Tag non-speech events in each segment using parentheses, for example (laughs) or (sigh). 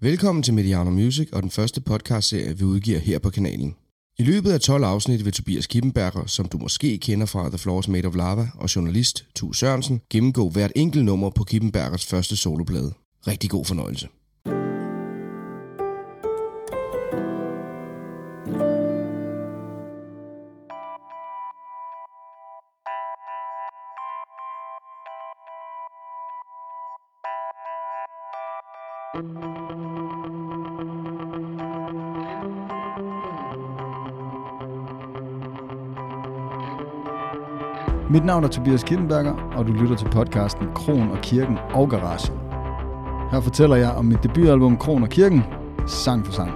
Velkommen til Mediano Music og den første podcastserie, vi udgiver her på kanalen. I løbet af 12 afsnit vil Tobias Kippenberger, som du måske kender fra The Floors Made of Lava, og journalist Tu Sørensen, gennemgå hvert enkelt nummer på Kippenbergers første soloplade. Rigtig god fornøjelse. Mit navn er Tobias Kittenberger, og du lytter til podcasten Kron og Kirken og Garage. Her fortæller jeg om mit debutalbum Kron og Kirken, sang for sang.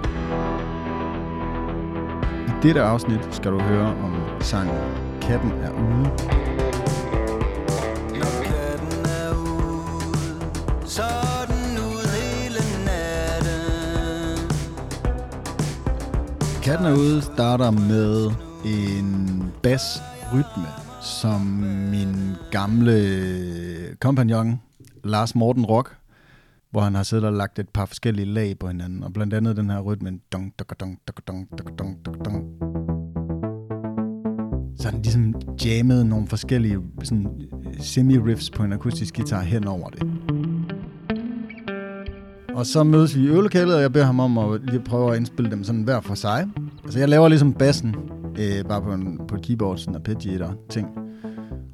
I dette afsnit skal du høre om sangen Katten er ude. Katten er ude, er er starter med en bass-rytme, som min gamle kompagnon, Lars Morten Rock, hvor han har siddet og lagt et par forskellige lag på hinanden, og blandt andet den her rytme. Dong, dong, dong, dong, dong, dong, dong, dong. Så han ligesom jammede nogle forskellige sådan, øh, semi-riffs på en akustisk guitar hen over det. Og så mødes vi i øvelokalet, og jeg beder ham om at lige prøve at indspille dem sådan hver for sig. Altså jeg laver ligesom bassen, øh, bare på, en, på et keyboard, sådan arpeggiator ting.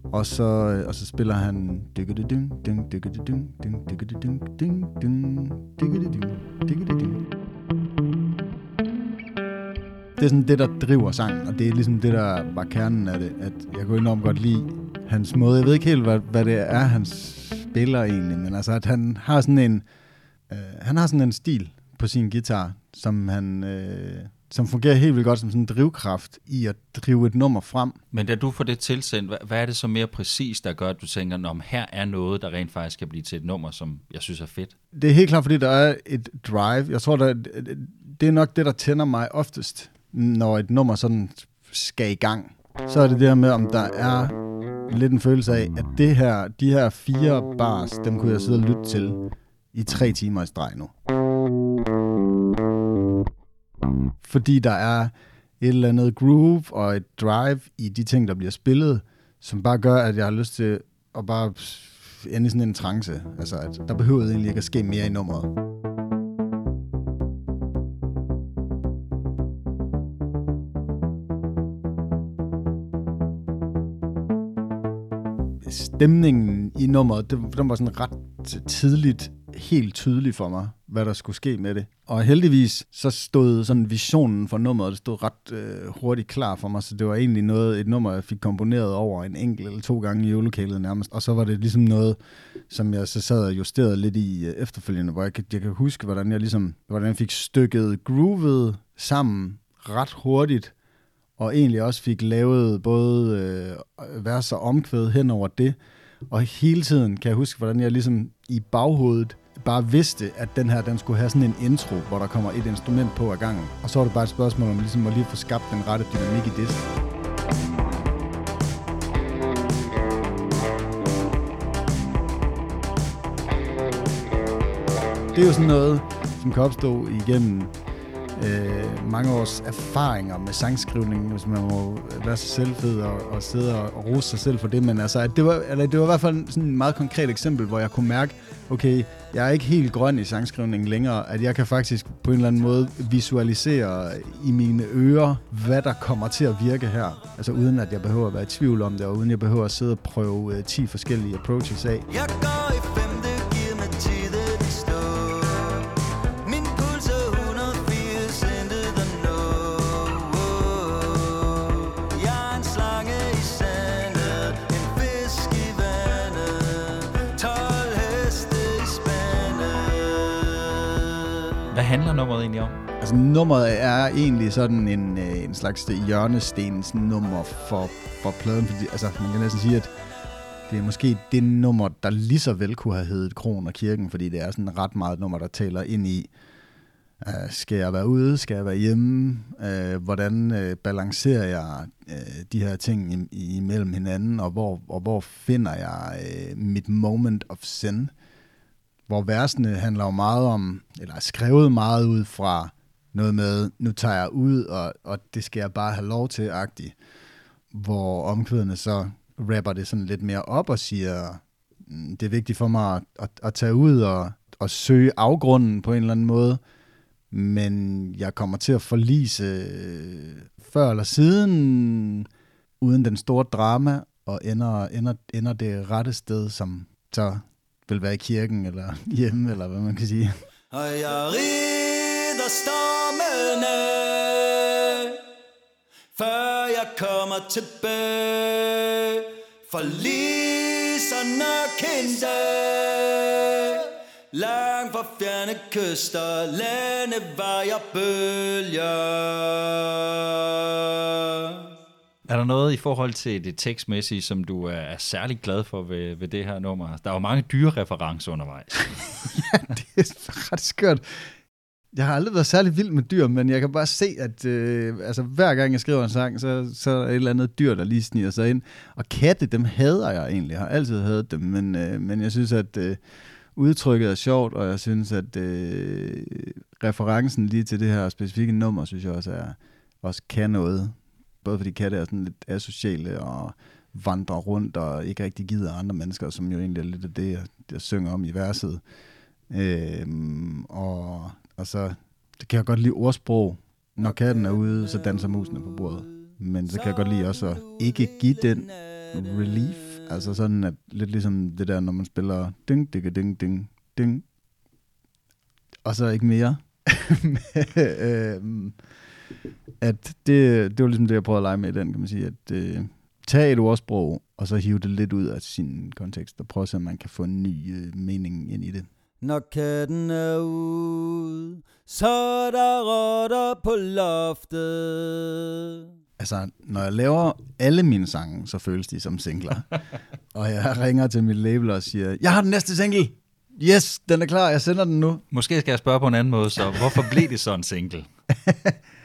Og så, øh, og så spiller han. Det er sådan det, der driver sangen, og det er ligesom det, der var kernen af det, at jeg kunne enormt godt lide hans måde. Jeg ved ikke helt, hvad, hvad det er, han spiller egentlig, men altså, at han har sådan en, øh, han har sådan en stil på sin guitar, som han, øh, som fungerer helt vildt godt som sådan en drivkraft i at drive et nummer frem. Men da du får det tilsendt, hvad, hvad er det så mere præcis, der gør, at du tænker, om her er noget, der rent faktisk kan blive til et nummer, som jeg synes er fedt? Det er helt klart, fordi der er et drive. Jeg tror, der, det er nok det, der tænder mig oftest, når et nummer sådan skal i gang. Så er det her med, om der er lidt en følelse af, at det her, de her fire bars, dem kunne jeg sidde og lytte til i tre timer i streg nu. Fordi der er et eller andet groove og et drive i de ting, der bliver spillet, som bare gør, at jeg har lyst til at bare ende i sådan en trance. Altså, at der behøvede egentlig ikke at ske mere i nummeret. Stemningen i nummeret, det, den var sådan ret tidligt helt tydelig for mig, hvad der skulle ske med det. Og heldigvis så stod sådan visionen for nummeret, det stod ret øh, hurtigt klar for mig, så det var egentlig noget, et nummer, jeg fik komponeret over en enkelt eller to gange i øvelokalet nærmest. Og så var det ligesom noget, som jeg så sad og justerede lidt i øh, efterfølgende, hvor jeg, kan- jeg kan huske, hvordan jeg ligesom, hvordan jeg fik stykket groovet sammen ret hurtigt, og egentlig også fik lavet både øh, vers og omkvæd hen over det. Og hele tiden kan jeg huske, hvordan jeg ligesom i baghovedet bare vidste, at den her, den skulle have sådan en intro, hvor der kommer et instrument på ad gangen. Og så var det bare et spørgsmål om ligesom at lige få skabt den rette dynamik i det. Det er jo sådan noget, som kan opstå igennem øh, mange års erfaringer med sangskrivning, hvis man må være så selvfed og, og sidde og, og rose sig selv for det. Men altså, at det, var, eller det var i hvert fald sådan et meget konkret eksempel, hvor jeg kunne mærke, okay, jeg er ikke helt grøn i sangskrivningen længere, at jeg kan faktisk på en eller anden måde visualisere i mine ører, hvad der kommer til at virke her. Altså uden at jeg behøver at være i tvivl om det, og uden jeg behøver at sidde og prøve øh, 10 forskellige approaches af. Jeg går Hvad handler nummeret egentlig om? Altså nummeret er egentlig sådan en, øh, en slags øh, hjørnestens nummer for, for pladen, fordi altså, man kan næsten sige, at det er måske det nummer, der lige så vel kunne have heddet Kron og Kirken, fordi det er sådan ret meget nummer, der taler ind i, uh, skal jeg være ude, skal jeg være hjemme, uh, hvordan uh, balancerer jeg uh, de her ting im- imellem hinanden, og hvor, og hvor finder jeg uh, mit moment of zen, hvor versene handler jo meget om, eller er skrevet meget ud fra noget med, nu tager jeg ud, og, og det skal jeg bare have lov til, agtigt. Hvor omkvædene så rapper det sådan lidt mere op og siger, mm, det er vigtigt for mig at, at, at tage ud og, og søge afgrunden på en eller anden måde, men jeg kommer til at forlise øh, før eller siden, uden den store drama, og ender, ender, ender det rette sted, som så vil være i kirken, eller hjemme, eller hvad man kan sige. Og jeg rider stormene Før jeg kommer tilbage For liserne kendte Langt fra fjerne kyster lande var jeg bølger er der noget i forhold til det tekstmæssige, som du er, særlig glad for ved, ved det her nummer? Der er jo mange dyrereferencer undervejs. (laughs) det er (laughs) ret skørt. Jeg har aldrig været særlig vild med dyr, men jeg kan bare se, at øh, altså, hver gang jeg skriver en sang, så, så er der et eller andet dyr, der lige sniger sig ind. Og katte, dem hader jeg egentlig. Jeg har altid hadet dem, men, øh, men jeg synes, at øh, udtrykket er sjovt, og jeg synes, at øh, referencen lige til det her specifikke nummer, synes jeg også, er, også kan noget. Både fordi katte er sådan lidt asociale og vandrer rundt og ikke rigtig gider andre mennesker, som jo egentlig er lidt af det, jeg, jeg synger om i verset. Øhm, og, og så det kan jeg godt lide ordsprog. Når katten er ude, så danser musene på bordet. Men så kan jeg godt lide også at ikke give den relief. Altså sådan, at lidt ligesom det der, når man spiller ding, ding, ding, ding, ding. Og så ikke mere. (laughs) øhm, at det, det var ligesom det, jeg prøvede at lege med i den, kan man sige. At øh, tage et ordsprog, og så hive det lidt ud af sin kontekst, og prøve at se, om man kan få en ny øh, mening ind i det. Når katten er ude, så er der rotter på loftet. Altså, når jeg laver alle mine sange, så føles de som singler. (laughs) og jeg ringer til mit label og siger, jeg har den næste single! Yes, den er klar, jeg sender den nu. Måske skal jeg spørge på en anden måde, så hvorfor blev det så en single? (laughs)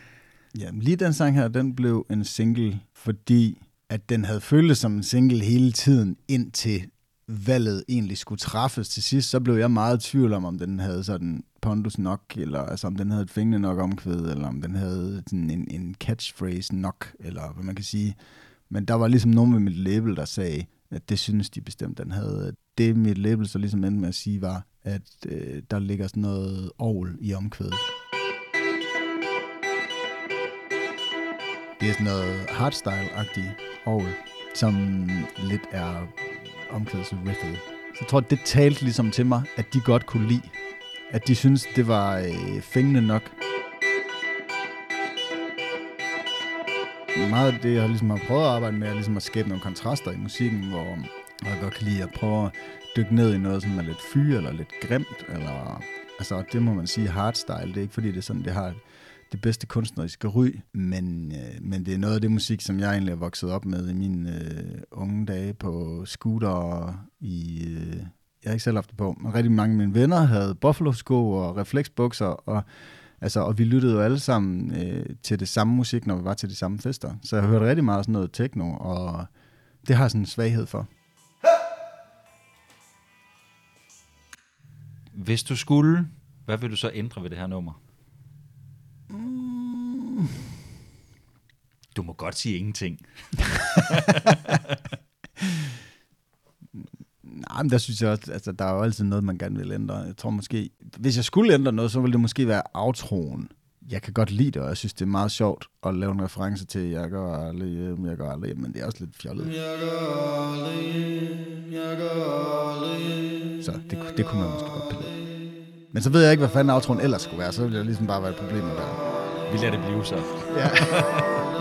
Jamen, lige den sang her, den blev en single, fordi at den havde føltes som en single hele tiden, indtil valget egentlig skulle træffes til sidst, så blev jeg meget i tvivl om, om den havde sådan pondus nok, eller altså om den havde et fængende nok omkvæd, eller om den havde sådan en, en catchphrase nok, eller hvad man kan sige. Men der var ligesom nogen ved mit label, der sagde, at det synes de bestemt, den havde. Det mit label så ligesom endte med at sige var, at øh, der ligger sådan noget ovl i omkvædet. Det er sådan noget hardstyle-agtigt orgel, som lidt er omkvædelsriffet. Så jeg tror, det talte ligesom til mig, at de godt kunne lide. At de synes det var øh, fængende nok. Meget af det, jeg ligesom har prøvet at arbejde med, er ligesom at skabe nogle kontraster i musikken, hvor jeg godt kan lide at prøve at dykke ned i noget, som er lidt fyre eller lidt grimt. Eller, altså, det må man sige hardstyle. Det er ikke fordi, det er sådan, det har det bedste kunstneriske ry, men, øh, men det er noget af det musik, som jeg egentlig er vokset op med i mine øh, unge dage på scooter i... Øh, jeg har ikke selv haft det på, men rigtig mange af mine venner havde Buffalo-sko og refleksbukser, og, altså, og vi lyttede jo alle sammen øh, til det samme musik, når vi var til de samme fester. Så jeg hørte rigtig meget sådan noget techno, og det har jeg sådan en svaghed for. Hvis du skulle, hvad vil du så ændre ved det her nummer? Må godt sige ingenting. Nej, men der synes jeg også, altså, der er jo altid noget, man gerne vil ændre. Jeg tror måske, hvis jeg skulle ændre noget, så ville det måske være outroen. Jeg kan godt lide det, og jeg synes, det er meget sjovt at lave en reference til, jeg går aldrig hjem, jeg går aldrig hjem, men det er også lidt fjollet. Så det, kunne- det kunne man måske godt pille. Men så ved jeg ikke, hvad fanden outroen ellers skulle være, så ville jeg ligesom bare være et problem med det. Vi lader det blive så. Ja. (laughs) (laughs)